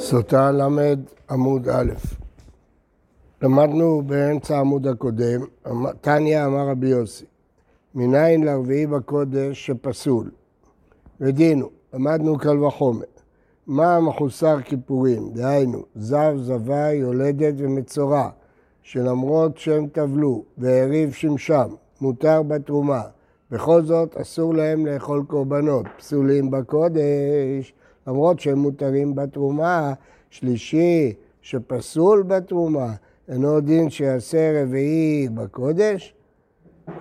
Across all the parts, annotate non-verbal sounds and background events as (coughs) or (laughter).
סוטה ל' עמוד א'. למדנו באמצע העמוד הקודם, תניא אמר רבי יוסי, מניין לרביעי בקודש שפסול. ודינו, למדנו קל וחומר. מה מחוסר כיפורים, דהיינו, זב, זבה, יולדת ומצורע, שלמרות שהם טבלו והריב שמשם, מותר בתרומה. בכל זאת אסור להם לאכול קורבנות, פסולים בקודש, למרות שהם מותרים בתרומה, שלישי שפסול בתרומה, אינו דין שיעשה רביעי בקודש.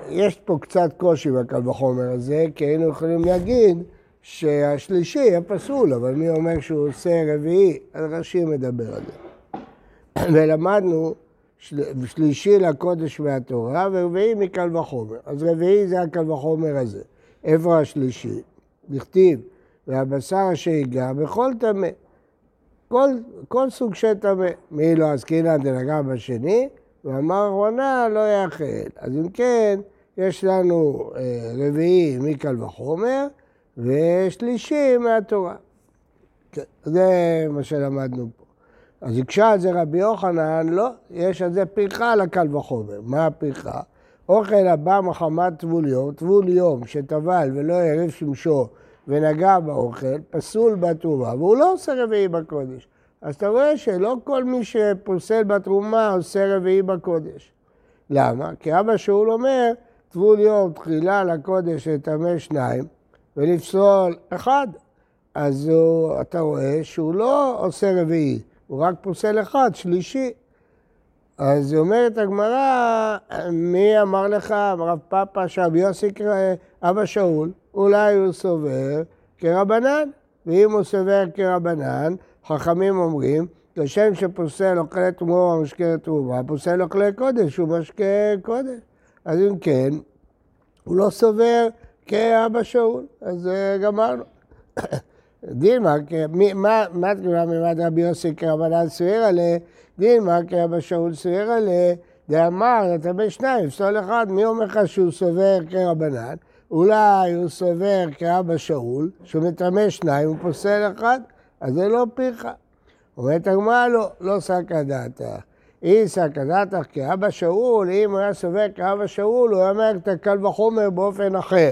יש פה קצת קושי בקל וחומר הזה, כי היינו יכולים להגיד שהשלישי יהיה פסול, אבל מי אומר שהוא עושה רביעי? רש"י מדבר על זה. (clears throat) ולמדנו שלישי לקודש מהתורה ורביעי מקל וחומר. אז רביעי זה הקל וחומר הזה. איפה השלישי? נכתיב והבשר ייגע בכל טמא. כל, כל סוג של טמא. מי לא עסקינן דנגע בשני, ואמר אחרונה לא יאכל. אז אם כן, יש לנו אה, רביעי מקל וחומר, ושלישי מהתורה. כן, זה מה שלמדנו פה. אז הקשה על זה רבי יוחנן, לא, יש על זה פרחה לקל וחומר. מה הפרחה? אוכל הבא מחמת טבול יום, טבול יום שטבל ולא יריב שמשו ונגע באוכל, פסול בתרומה, והוא לא עושה רביעי בקודש. אז אתה רואה שלא כל מי שפוסל בתרומה עושה רביעי בקודש. למה? כי אבא שאול אומר, טבול יום תחילה לקודש לטמא שניים ולפסול אחד. אז הוא, אתה רואה שהוא לא עושה רביעי, הוא רק פוסל אחד, שלישי. אז אומרת הגמרא, מי אמר לך, רב פאפה, שרבי יוסי, אבא שאול, אולי הוא סובר כרבנן, ואם הוא סובר כרבנן, חכמים אומרים, כשם שפוסל אוכלי תמורה ומשקה תרומה, פוסל אוכלי קודש, הוא משקה קודש. אז אם כן, הוא לא סובר כאבא שאול, אז אה, גמרנו. (coughs) דילמה, מה תגובה ממד רבי יוסי כרבנן סביר עליה? דילמה כאבא שאול סביר עליה, דאמר, בין שניים, פסול אחד, מי אומר לך שהוא סובר כרבנן? אולי הוא סובר כאבא שאול, שהוא מטמא שניים, הוא פוסל אחד, אז זה לא פיך. אומרת הגמרא, לא, לא סקא דעתך. אי סקא דעתך כאבא שאול, אם הוא היה סובר כאבא שאול, הוא היה אומר את הקל וחומר באופן אחר.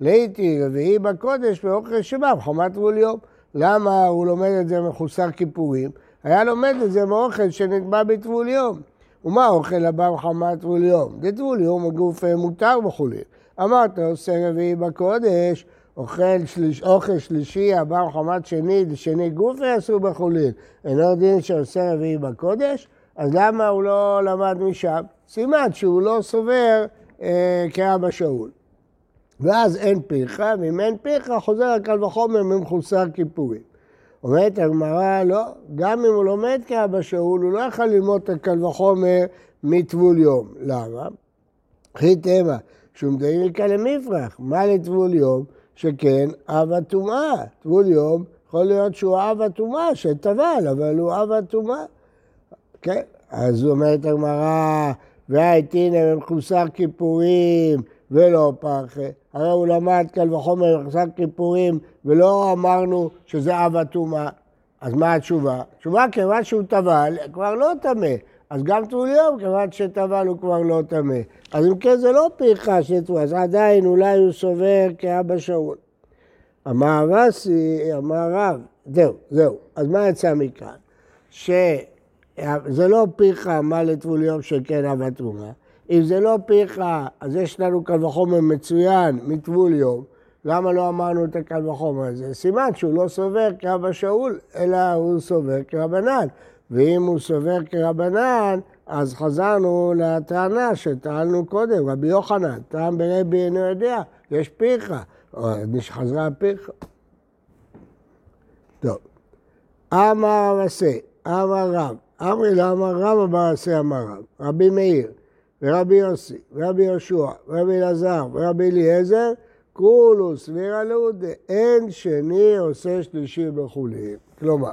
לעיתי רביעי בקודש באוכל שבא, בחומת טבול יום. למה הוא לומד את זה מחוסר כיפורים? היה לומד את זה מאוכל שנקבע בטבול יום. ומה האוכל הבא בחמת טבול יום? דטבול יום הגוף מותר וכולי. אמרת, עושה רביעי בקודש, אוכל, שליש, אוכל שלישי הבא מחמת שני, שני גוף יעשו בחולין. אינו דין שעושה רביעי בקודש, אז למה הוא לא למד משם? סימן שהוא לא סובר אה, כאבא שאול. ואז אין פיך, ואם אין פיך, חוזר הקל וחומר ממחוסר כיפורים. אומרת הגמרא, לא, גם אם הוא לומד כאבא שאול, הוא לא יכול ללמוד את הקל וחומר מטבול יום. למה? חי תמה, שום דין יקה למפרח. מה לטבול יום? שכן אב הטומאה. טבול יום יכול להיות שהוא אב הטומאה שטבל, אבל הוא אב הטומאה. כן, אז אומרת הגמרא, והייתינא במחוסר כיפורים ולא פרחה. הרי הוא למד קל וחומר במחוסר כיפורים ולא אמרנו שזה אב הטומאה. אז מה התשובה? התשובה, כיוון שהוא טבל, כבר לא טמא. אז גם טבול יום, כיוון שטבל הוא כבר לא טמא. אז אם כן זה לא פרחה של טבול, אז עדיין אולי הוא סובר כאבא שאול. אמר רסי, אמר רב, זהו, זהו. אז מה יצא מכאן? שזה לא פרחה מה לטבול יום שכן אבא תרומה. אם זה לא פרחה, אז יש לנו קל וחומר מצוין מטבול יום. למה לא אמרנו את הקל וחומר הזה? סימן שהוא לא סובר כאבא שאול, אלא הוא סובר כרבנן. ואם הוא סובר כרבנן, אז חזרנו לטענה שטענו קודם, רבי יוחנן, טעם ברבי אינו יודע, יש פיך, חזרה פיך. טוב. אמר עשה, אמר רב, אמרי לאמר רב אמר עשה אמר רב, רבי מאיר, ורבי יוסי, ורבי יהושע, ורבי אלעזר, ורבי אליעזר, כולו סבירה לאודה, אין שני עושה שלישי בחולין. כלומר,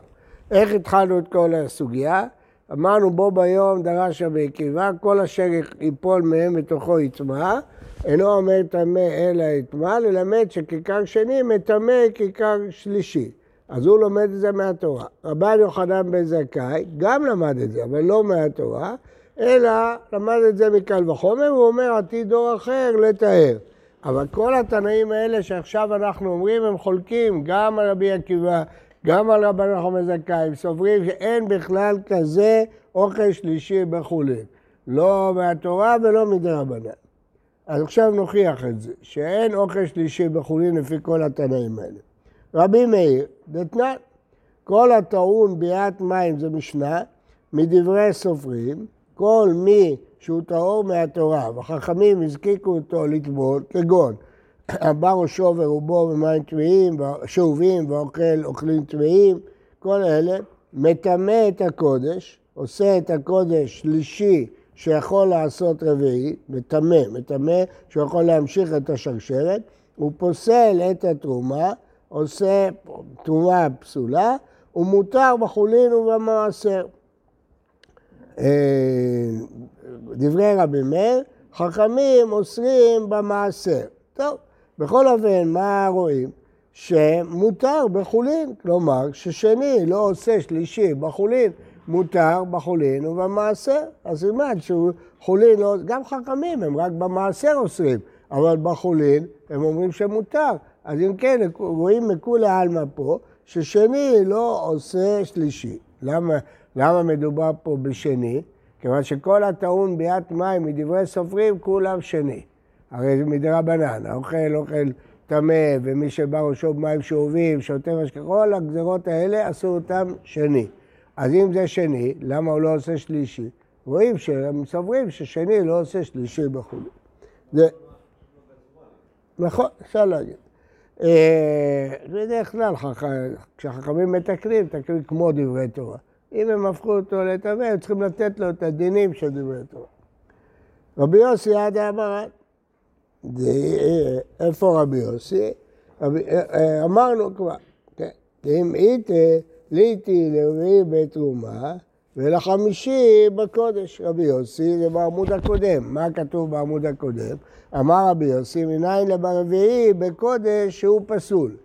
איך התחלנו את כל הסוגיה? אמרנו בו ביום דרש רבי עקיבא, כל אשר ייפול מהם בתוכו יטמע, אינו אומר טמא אלא יטמע, ללמד שכיכר שני מטמא כיכר שלישי. אז הוא לומד את זה מהתורה. רבן יוחנן בן זכאי גם למד את זה, אבל לא מהתורה, אלא למד את זה מקל וחומר, הוא אומר עתיד דור אחר לתאר. אבל כל התנאים האלה שעכשיו אנחנו אומרים, הם חולקים גם על רבי עקיבא, גם על רבן נחום זכאי, הם סוברים שאין בכלל כזה אוכל שלישי בחולין. לא מהתורה ולא מדי רבנן. אז עכשיו נוכיח את זה, שאין אוכל שלישי בחולין לפי כל התנאים האלה. רבי מאיר, דתנן, כל הטעון ביאת מים זה משנה, מדברי סופרים, כל מי שהוא טהור מהתורה, וחכמים הזקיקו אותו לטבול, כגון הבא ראשו ורובו במים טמאים, שאובים ואוכל אוכלים טמאים, כל אלה, מטמא את הקודש, עושה את הקודש שלישי שיכול לעשות רביעי, מטמא, מטמא שהוא יכול להמשיך את השרשרת, הוא פוסל את התרומה, עושה תרומה פסולה, הוא מותר בחולין ובמעשר. אה, דברי רבי מאיר, חכמים אוסרים במעשר. טוב, בכל אופן, מה רואים? שמותר בחולין, כלומר ששני לא עושה שלישי בחולין, מותר בחולין ובמעשר. אז סימן שהוא חולין, לא, גם חכמים הם רק במעשר אוסרים, אבל בחולין הם אומרים שמותר. אז אם כן, רואים מכולי עלמא פה, ששני לא עושה שלישי. למה, למה מדובר פה בשני? כיוון שכל הטעון ביאת מים מדברי סופרים כולם שני. הרי זה מדרבנן, האוכל אוכל טמא, ומי שבא ראשו במים שאובים, שותה משקה, כל הגזרות האלה עשו אותם שני. אז אם זה שני, למה הוא לא עושה שלישי? רואים שהם סוברים ששני לא עושה שלישי וכו'. זה... נכון, אפשר להגיד. אה, בדרך כלל, כשחכמים מתקנים, מתקנים כמו דברי תורה. אם הם הפכו אותו לטמא, הם צריכים לתת לו את הדינים של דברי תורה. רבי יוסי עד האמרת. איפה רבי יוסי? אה, אה, אמרנו כבר, כן. אם איתה ליטי לרביעי בתרומה ולחמישי בקודש. רבי יוסי זה בעמוד הקודם. מה כתוב בעמוד הקודם? אמר רבי יוסי, מניין לברביעי בקודש שהוא פסול.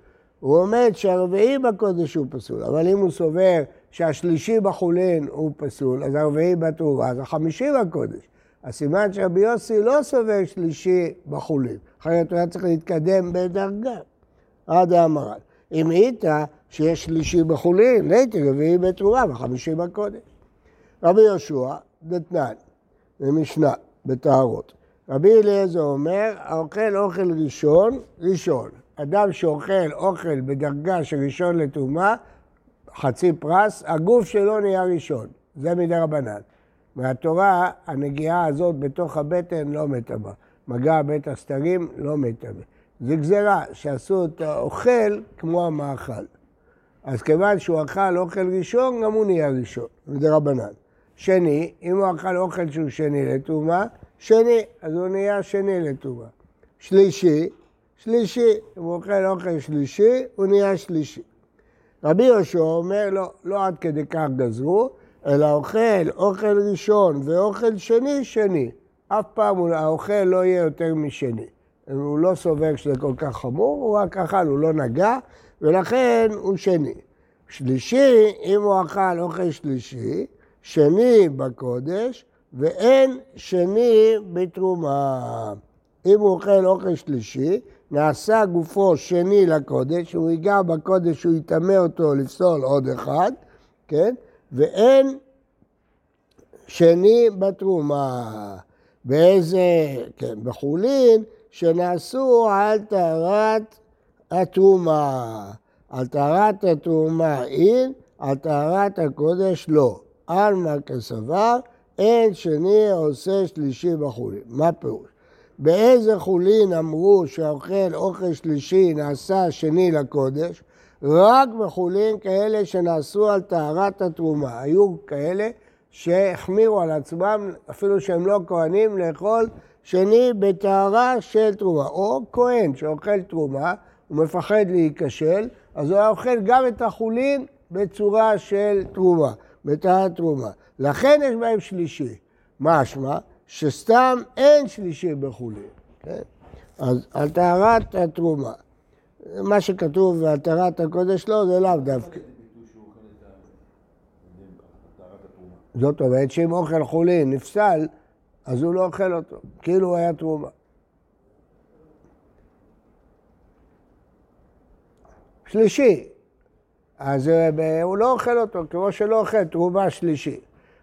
הוא עומד שהרביעי בקודש הוא פסול, אבל אם הוא סובר שהשלישי בחולין הוא פסול, אז הרביעי בתרומה, אז החמישי בקודש. הסימן שרבי יוסי לא סובר שלישי בחולין, אחרת הוא היה צריך להתקדם בדרגה. עד האמרן. אם היית שיש שלישי בחולין, ליתי רביעי בתרומה וחמישי בקודש. רבי יהושע, דתנן, במשנה, בטהרות. רבי אליעזר אומר, האוכל אוכל ראשון, ראשון. אדם שאוכל אוכל בדרגה של ראשון לטומאה, חצי פרס, הגוף שלו נהיה ראשון. זה מדי רבנן. מהתורה, הנגיעה הזאת בתוך הבטן לא מטמא. מגע בית הסתרים לא מטמא. זה גזירה שעשו את האוכל כמו המאכל. אז כיוון שהוא אכל אוכל ראשון, גם הוא נהיה ראשון, מדי רבנן. שני, אם הוא אכל אוכל שהוא שני לטומאה, שני, אז הוא נהיה שני לטומאה. שלישי, שלישי, אם הוא אוכל אוכל שלישי, הוא נהיה שלישי. רבי יהושע אומר, לא, לא עד כדי כך גזרו, אלא אוכל אוכל ראשון ואוכל שני, שני. אף פעם האוכל לא יהיה יותר משני. הוא לא סובר שזה כל כך חמור, הוא רק אכל, הוא לא נגע, ולכן הוא שני. שלישי, אם הוא אכל אוכל שלישי, שני בקודש, ואין שני בתרומה. אם הוא אוכל אוכל שלישי, נעשה גופו שני לקודש, הוא ייגע בקודש, הוא יטמא אותו לפסול עוד אחד, כן? ואין שני בתרומה. באיזה, כן, בחולין, שנעשו על טהרת התרומה. על טהרת התרומה אין, על טהרת הקודש לא. עלמא כסבר, אין שני עושה שלישי בחולין. מה פירוש? באיזה חולין אמרו שהאוכל אוכל שלישי נעשה שני לקודש? רק בחולין כאלה שנעשו על טהרת התרומה. היו כאלה שהחמירו על עצמם, אפילו שהם לא כהנים, לאכול שני בטהרה של תרומה. או כהן שאוכל תרומה, הוא מפחד להיכשל, אז הוא היה אוכל גם את החולין בצורה של תרומה, בטהרת תרומה. לכן יש בהם שלישי. משמע שסתם אין שלישי בחולין. כן? אז על טהרת התרומה. מה שכתוב בהתרת הקודש לא, זה לאו דווקא. זאת אומרת שאם אוכל חולין נפסל, אז הוא לא אוכל אותו, כאילו הוא היה תרומה. שלישי, אז אה, הוא לא אוכל אותו, כמו שלא אוכל תרומה שלישי.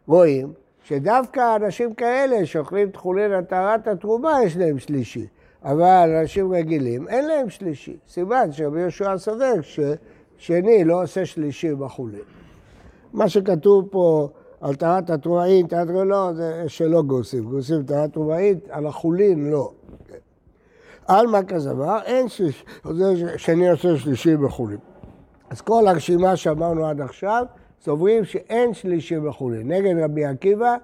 רואים שדווקא אנשים כאלה שאוכלים תכולין על טהרת התרומה, יש להם שלישי. אבל אנשים רגילים, אין להם שלישי. סימן שרבי יהושע סובר ששני לא עושה שלישי בחולין. מה שכתוב פה על טהרת התרומאית, טהרת לא, זה שלא גוסים. גוסים טהרת תרומאית, על החולין לא. על מה כזבר, אין שלישי, שני עושה שלישי בחולין. אז כל הרשימה שאמרנו עד עכשיו, סוברים שאין שלישי בחולין. נגד רבי עקיבא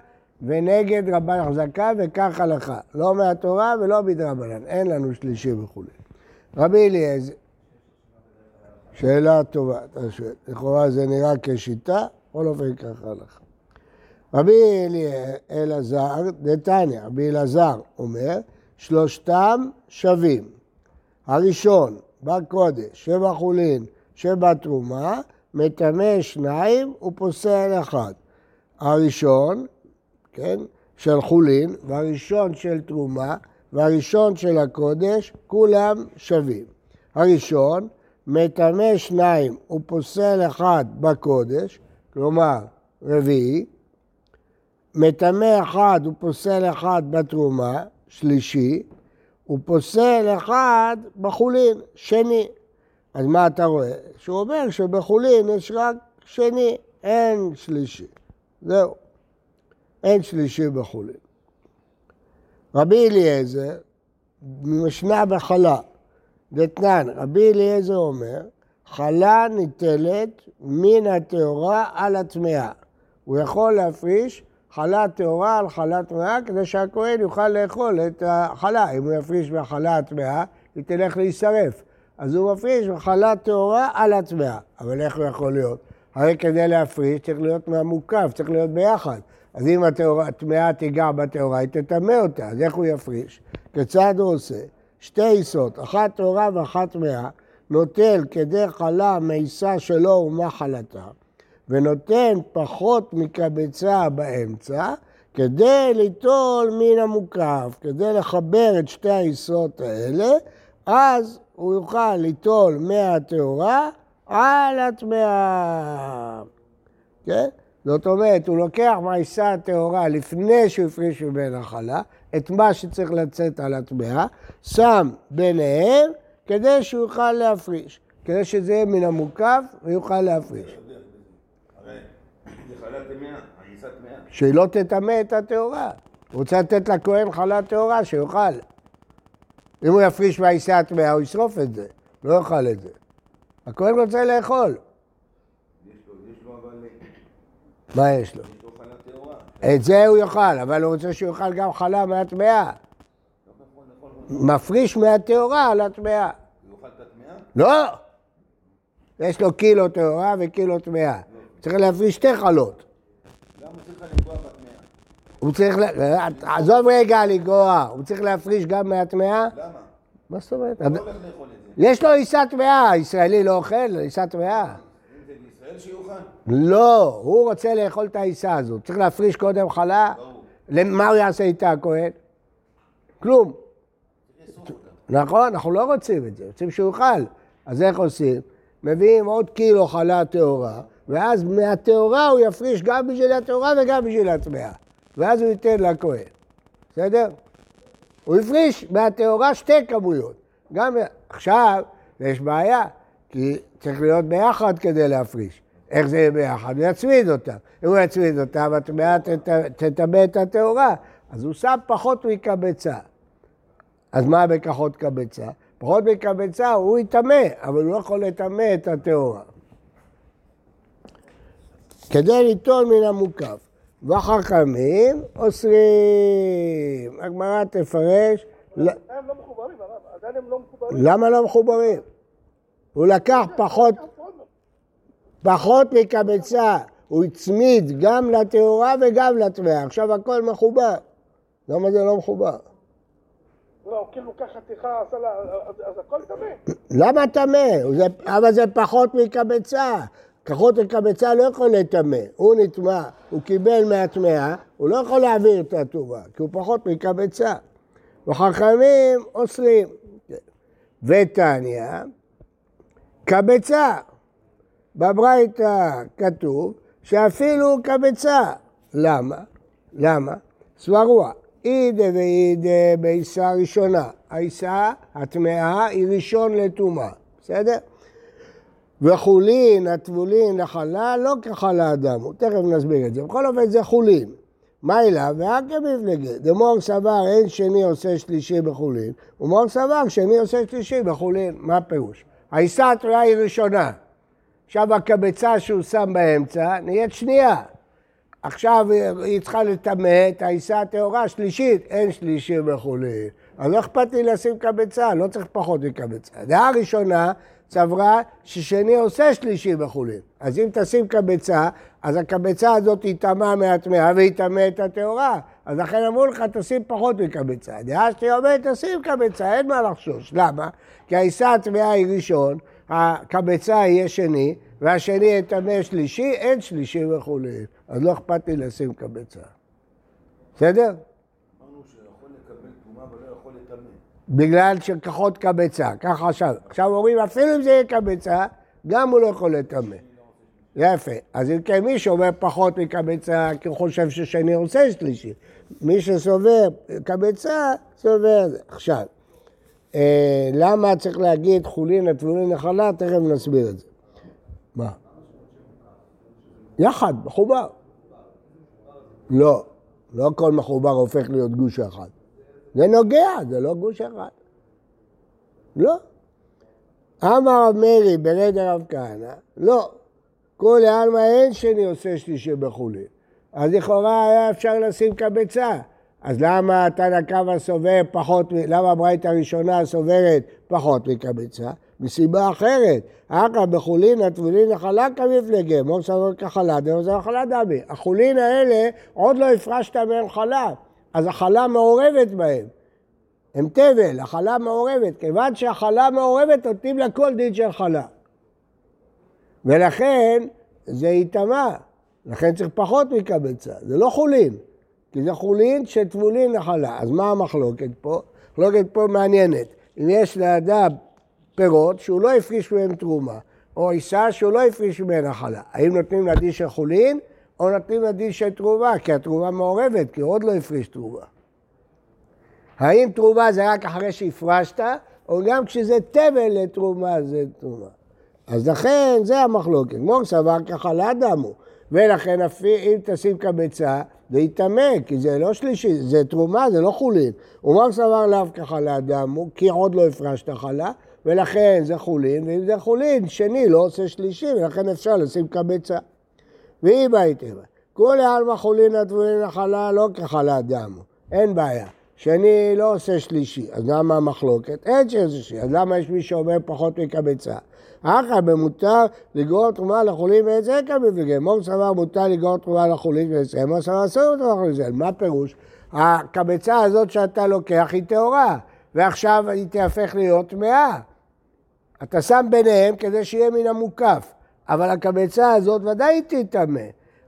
ונגד רבן החזקה וכך הלכה. לא מהתורה ולא מדרבנן, אין לנו שלישי וכולי. רבי אליעזר, שאלה טובה, אתה שואל. לכאורה זה נראה כשיטה, בכל אופן ככה הלכה. רבי אלעזר, נתניה, רבי אלעזר אומר, שלושתם שווים. הראשון, בקודש, שבחולין, שבתרומה, מטמא שניים ופוסל אחד. הראשון, כן, של חולין, והראשון של תרומה, והראשון של הקודש, כולם שווים. הראשון, מטמא שניים ופוסל אחד בקודש, כלומר רביעי, מטמא אחד ופוסל אחד בתרומה, שלישי, ופוסל אחד בחולין, שני. אז מה אתה רואה? שהוא אומר שבחולין יש רק שני, אין שלישי. זהו. אין שלישי בחולין. רבי אליעזר, משנה בחלה, דתנן, רבי אליעזר אומר, חלה ניטלת מן הטהורה על הטמאה. הוא יכול להפריש חלה טהורה על חלה טמאה כדי שהכהן יוכל לאכול את החלה. אם הוא יפריש מהחלה הטמאה, היא תלך להישרף. אז הוא מפריש מחלה טהורה על הטמאה. אבל איך הוא יכול להיות? הרי כדי להפריש צריך להיות מהמוקף, צריך להיות ביחד. אז אם הטמאה תיגע בטהורה, היא תטמא אותה, אז איך הוא יפריש? כיצד הוא עושה? שתי עיסות, אחת טהורה ואחת טמאה, נוטל כדי חלה מעיסה שלו ומחלתה, ונותן פחות מקבצה באמצע, כדי ליטול מן המוקף, כדי לחבר את שתי העיסות האלה, אז הוא יוכל ליטול מהטהורה על הטמאה. כן? זאת אומרת, הוא לוקח מהעיסה הטהורה לפני שהוא הפריש מבין החלה, את מה שצריך לצאת על הטמאה, שם ביניהם כדי שהוא יוכל להפריש, כדי שזה יהיה מן המוקף ויוכל להפריש. שהיא לא תטמא את הטהורה. הוא רוצה לתת לכהן חלה טהורה, שיאכל. אם הוא יפריש מהעיסה הטמאה, הוא ישרוף את זה, לא יאכל את זה. הכהן רוצה לאכול. מה יש לו? את זה הוא יאכל, אבל הוא רוצה שהוא יאכל גם חלה מהטמאה. מפריש מהטהורה על הטמאה. הוא יאכל את הטמאה? לא! יש לו קילו טהורה וקילו טמאה. צריך להפריש שתי חלות. למה הוא צריך לנגוע בטמאה? הוא צריך, עזוב רגע לנגוע, הוא צריך להפריש גם מהטמאה? למה? מה זאת אומרת? הוא לא הולך לאכול את זה. יש לו עיסה טמאה, ישראלי לא אוכל עיסה טמאה. לא, הוא רוצה לאכול את העיסה הזאת. צריך להפריש קודם חלה. מה הוא יעשה איתה הכהן? כלום. נכון, אנחנו לא רוצים את זה, רוצים שהוא יאכל. אז איך עושים? מביאים עוד קילו חלה טהורה, ואז מהטהורה הוא יפריש גם בשביל הטהורה וגם בשביל הטמאה. ואז הוא ייתן לכהן. בסדר? הוא הפריש מהטהורה שתי כמויות. גם עכשיו יש בעיה, כי צריך להיות ביחד כדי להפריש. איך זה יהיה ביחד? הוא יצמיד אותם. אם הוא יצמיד אותם, הטמאה תטמא את הטהורה. אז הוא שם פחות מקבצה. אז מה בכחות קבצה? פחות מקבצה הוא יטמא, אבל הוא לא יכול לטמא את הטהורה. כדי ליטול מן המוקף. וחכמים אוסרים. הגמרא תפרש... הם לא מחוברים, עדיין הם לא מחוברים. למה לא מחוברים? הוא לקח פחות... פחות מקבצה, הוא הצמיד גם לטהורה וגם לטמאה. עכשיו הכל מחובר. למה זה לא מחובר? לא, כאילו ככה חתיכה, עשה לה, אז הכל טמא. למה טמא? אבל זה פחות מקבצה. פחות מקבצה לא יכול לטמא. הוא נטמע, הוא קיבל מהטמאה, הוא לא יכול להעביר את הטומאה, כי הוא פחות מקבצה. וחכמים אוסרים. ותניא, קבצה. בברייתא כתוב שאפילו קבצה. למה? למה? סברוע. אידה ואידה בעיסה ראשונה. העיסה, הטמאה, היא ראשון לטומאה, בסדר? וחולין, הטבולין לחלה, לא כחלה אדם, תכף נסביר את זה. בכל אופן זה חולין. מה אליו? והקה מפלגה. דמור סבר אין שני עושה שלישי בחולין, ומור סבר שני עושה שלישי בחולין. מה הפירוש? העיסה הטמאה היא ראשונה. עכשיו הקבצה שהוא שם באמצע נהיית שנייה. עכשיו היא צריכה לטמא את העיסה הטהורה שלישית, אין שלישי וכולי. אז לא אכפת לי לשים קבצה, לא צריך פחות מקבצה. דעה ראשונה סברה ששני עושה שלישי וכולי. אז אם תשים קבצה, אז הקבצה הזאת היא טמאה מהטמאה והיא טמאה את הטהורה. אז לכן אמרו לך, תשים פחות מקבצה. דעה שלי אומרת, תשים קבצה, אין מה לחשוש. למה? כי העיסה הטמאה היא ראשון, הקבצה יהיה שני, והשני יטמא שלישי, אין שלישי וכולי. אז לא אכפת לי לשים קבצה. בסדר? אמרנו שיכול לקבל טומאה ולא יכול לטמא. בגלל שכחות קבצה, ככה עכשיו. עכשיו אומרים, אפילו אם זה יהיה קבצה, גם הוא לא יכול לטמא. יפה. אז אם כן, מי שאומר פחות מקבצה, כי הוא חושב ששני עושה שלישי. מי שסובר קבצה, סובר. עכשיו, אה, למה צריך להגיד חולין, הטבולין, נחלה? תכף נסביר את זה. מה? יחד, מחובר. לא, לא כל מחובר הופך להיות גוש אחד. זה נוגע, זה לא גוש אחד. לא. אמר רב מאיר ברד הרב כהנא, לא. כולי עלמא אין שני עושה שלישי בחולין. אז לכאורה היה אפשר לשים קבצה. אז למה תנא קמא סובר פחות, למה הברית הראשונה סוברת פחות מקבצה? מסיבה אחרת. אכא בחולין הטבולין נחלה כמפלגה, מור סבור כחלה, דמור סבור חלה דמי. החולין האלה, עוד לא הפרשת מהם חלה, אז החלה מעורבת בהם. הם תבל, החלה מעורבת. כיוון שהחלה מעורבת, נותנים לה כל דין של חלה. ולכן זה ייטמע, לכן צריך פחות מקבצה, זה לא חולין, כי זה חולין שטבולין נחלה. אז מה המחלוקת פה? מחלוקת פה מעניינת. אם יש לאדם פירות שהוא לא הפריש מהם תרומה, או עיסה שהוא לא הפריש ממנה נחלה, האם נותנים לה דין של חולין, או נותנים לה דין של תרומה, כי התרומה מעורבת, כי הוא עוד לא הפריש תרומה. האם תרומה זה רק אחרי שהפרשת, או גם כשזה תבל לתרומה זה תרומה. אז לכן, זה המחלוקת. מור סבר ככה לאדמו. ולכן אם תשים קבצה, זה יטמא, כי זה לא שלישי, זה תרומה, זה לא חולין. ומור סבר לאו ככה לאדמו, כי עוד לא הפרשת חלה, ולכן זה חולין, ואם זה חולין, שני לא עושה שלישי, ולכן אפשר לשים קבצה. והיא בהיתר. כולי עלמא חולין הטבולין החלה לא כחלה דמו. אין בעיה. שני לא עושה שלישי, אז למה המחלוקת? אין שלישי, אז למה יש מי שאומר פחות מקבצה? אחא במותר לגרור תרומה לחולין ואת זה כמפלגה. מור סבר מותר לגרור תרומה לחולין ואת זה, מור סבר אסור לתרומה לחולין מה פירוש? הקבצה הזאת שאתה לוקח היא טהורה, ועכשיו היא תהפך להיות טמאה. אתה שם ביניהם כדי שיהיה מן המוקף, אבל הקבצה הזאת ודאי תטמא.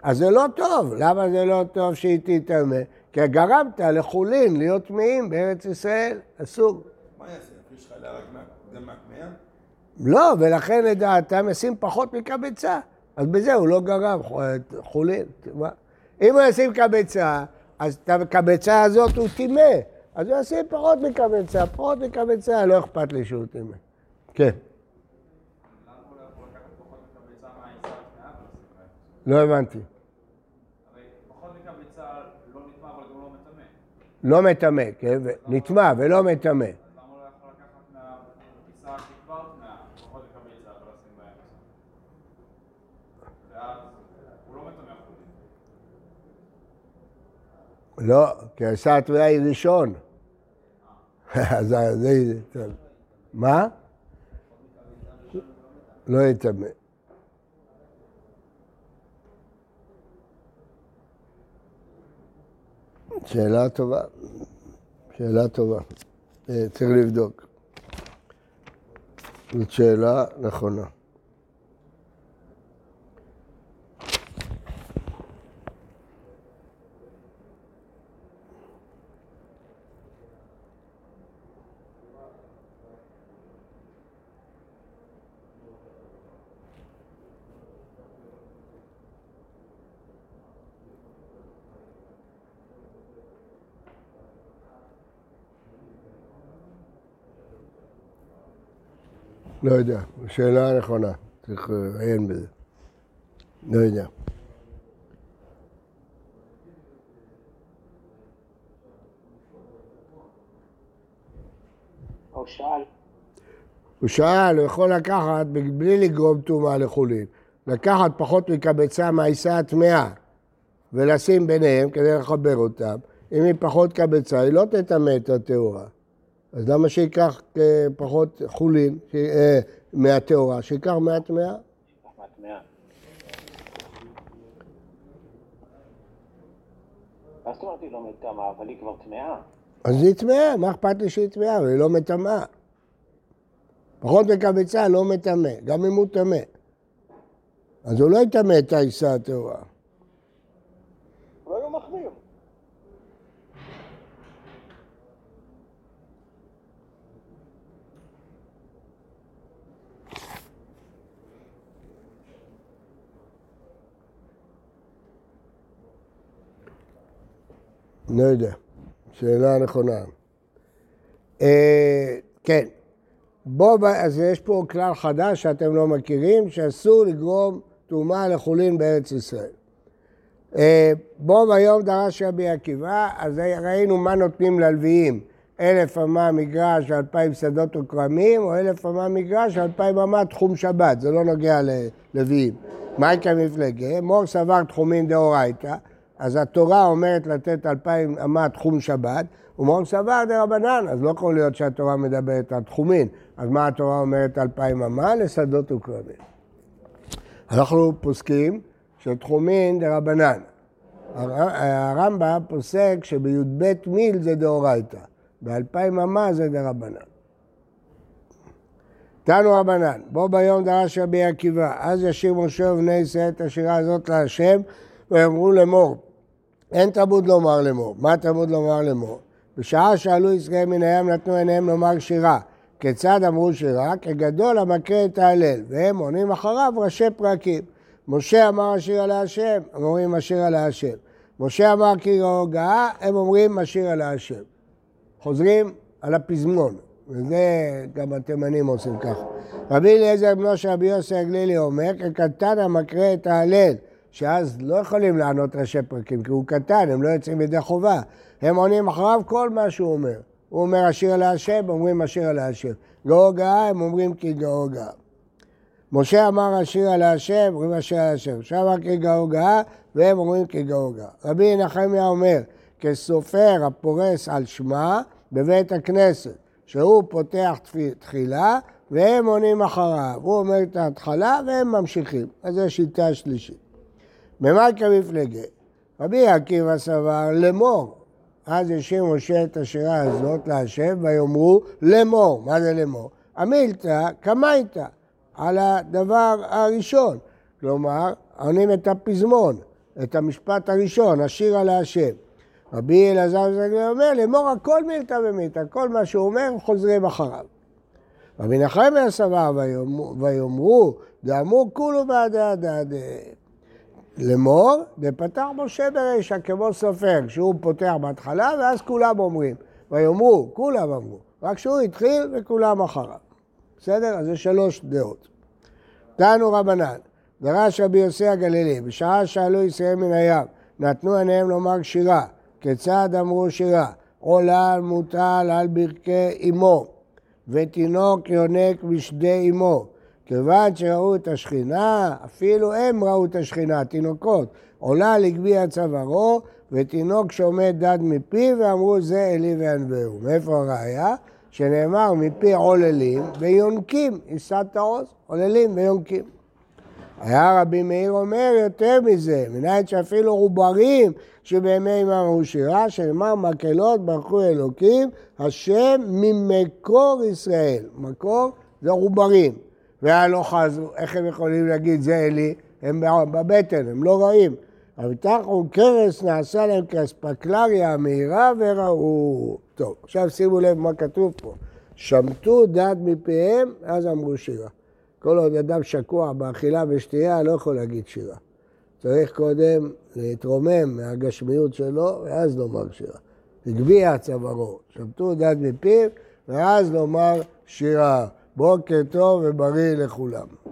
אז זה לא טוב. למה זה לא טוב שהיא תטמא? כי גרמת לחולין להיות טמאים בארץ ישראל, אסור. מה יעשה? יש חלה רק גם מהטמאה? לא, ולכן לדעתם ישים פחות מקבצה. אז בזה הוא לא גרם חולין. אם הוא ישים קבצה, אז את הקבצה הזאת הוא טימא. אז הוא ישים פחות מקבצה, פחות מקבצה, לא אכפת לי שהוא טימא. כן. לא הבנתי. לא מטמא, כן? נטמע ולא מטמא. לא, כי עשה התביעה היא ראשון. (laughs) אז זה... מה? לא יטמא. שאלה טובה. שאלה טובה. אה, צריך לבדוק. זאת שאלה נכונה. לא יודע, שאלה נכונה, צריך לעיין בזה. לא יודע. הוא שאל, הוא שאל, הוא יכול לקחת בלי לגרום טומאה לחולין. לקחת פחות מקבצה מהעיסה הטמאה ולשים ביניהם כדי לחבר אותם. אם היא פחות קבצה, היא לא תטמא את הטהורה. אז למה שייקח אה, פחות חולין אה, מהטהורה? שייקח לא כבר טמאה? אז היא טמאה, מה אכפת לי שהיא טמאה? אבל היא לא מטמאה. פחות מקבצה לא מטמא, גם אם הוא טמא. אז הוא לא יטמא את העיסה הטהורה. אולי הוא מחמיר. לא יודע, שאלה נכונה. אה, כן, בו, אז יש פה כלל חדש שאתם לא מכירים, שאסור לגרום טומאה לחולין בארץ ישראל. אה, בו ביום דרש רבי עקיבא, אז ראינו מה נותנים ללוויים, אלף אמה מגרש ואלפיים שדות וכרמים, או אלף אמה מגרש ואלפיים אמה תחום שבת, זה לא נוגע ללוויים. מייקה מפלגה, מור סבר תחומין דאורייתא, אז התורה אומרת לתת אלפיים אמה תחום שבת, ומור סבר דרבנן, אז לא יכול להיות שהתורה מדברת על תחומין, אז מה התורה אומרת אלפיים אמה? לשדות וכרמים. אנחנו פוסקים שתחומין דרבנן. הר- הרמב"ם פוסק שבי"ב מיל זה דאורייתא, באלפיים אמה זה דרבנן. תנו רבנן, בו ביום דרש רבי עקיבא, אז ישיר משה ובני ישראל את השירה הזאת להשם, ויאמרו לאמור, אין תלמוד לומר לאמור. מה תלמוד לומר לאמור? בשעה שעלו ישראל מן הים נתנו עיניהם לומר שירה. כיצד אמרו שירה? כגדול המקרא את ההלל, והם עונים אחריו ראשי פרקים. משה אמר השיר על השם, הם אומרים השיר על השם. משה אמר כי הוגה, הם אומרים השיר על השם. חוזרים על הפזמון, וזה גם התימנים עושים ככה. רבי אליעזר בנו של רבי יוסי הגלילי אומר, כקטן המקרא את ההלל, שאז לא יכולים לענות ראשי פרקים, כי הוא קטן, הם לא יוצאים ידי חובה. הם עונים אחריו כל מה שהוא אומר. הוא אומר השיר על השם, אומרים השיר על השם. גאו גאה, הם אומרים כי גאו גאה. משה אמר השיר על השם, אומרים השיר על השם. משה אמר כי גאו גאה, והם אומרים כי גאו גאה. רבי נחמיה אומר, כסופר הפורס על שמה בבית הכנסת, שהוא פותח תחילה, והם עונים אחריו. הוא אומר את ההתחלה, והם ממשיכים. אז זו שיטה שלישית. ממלכה מפלגה, רבי עקיבא סבר לאמור. אז השאיר משה את השירה הזאת להשם, ויאמרו לאמור. מה זה לאמור? המילתא קמייתא, על הדבר הראשון. כלומר, עונים את הפזמון, את המשפט הראשון, השיר על השם. רבי אלעזר זגלי אומר, לאמור הכל מילתא ומילתא, כל מה שהוא אומר, חוזרים אחריו. רבי נחמיה סבר, ויאמרו, דאמרו כולו בעדה דעדה. לאמור, ופתח משה ברישא כמו סופר, כשהוא פותח בהתחלה, ואז כולם אומרים. ויאמרו, כולם אמרו. רק שהוא התחיל וכולם אחריו. בסדר? אז זה שלוש דעות. תנו רבנן, דרש רבי יוסי הגלילי, בשעה שעלו ישראל מן הים, נתנו עיניהם לומר שירה. כיצד אמרו שירה? עולל מוטל על ברכי אמו, ותינוק יונק בשדה אמו. כיוון שראו את השכינה, אפילו הם ראו את השכינה, תינוקות. עולה לגביע צווארו, ותינוק שעומד דד מפיו, ואמרו זה אלי וענווהו. מאיפה הראיה? שנאמר מפי עוללים ויונקים, יישאת העוז, עוללים ויונקים. היה רבי מאיר אומר יותר מזה, מנין שאפילו עוברים שבימי אמרו שירה, שנאמר מקהלות ברכו אלוקים, השם ממקור ישראל. מקור זה עוברים. והלא חזו, איך הם יכולים להגיד זה אלי? הם בבטן, הם לא רעים. אבל תחו קרס נעשה להם כאספקלריה מהירה וראו. טוב, עכשיו שימו לב מה כתוב פה. שמטו דעת מפיהם, אז אמרו שירה. כל עוד אדם שקוע באכילה ושתייה, לא יכול להגיד שירה. צריך קודם להתרומם מהגשמיות שלו, ואז לומר שירה. הגביה צווארו, שמטו דעת מפיו, ואז לומר שירה. בוקר טוב ובריא לכולם.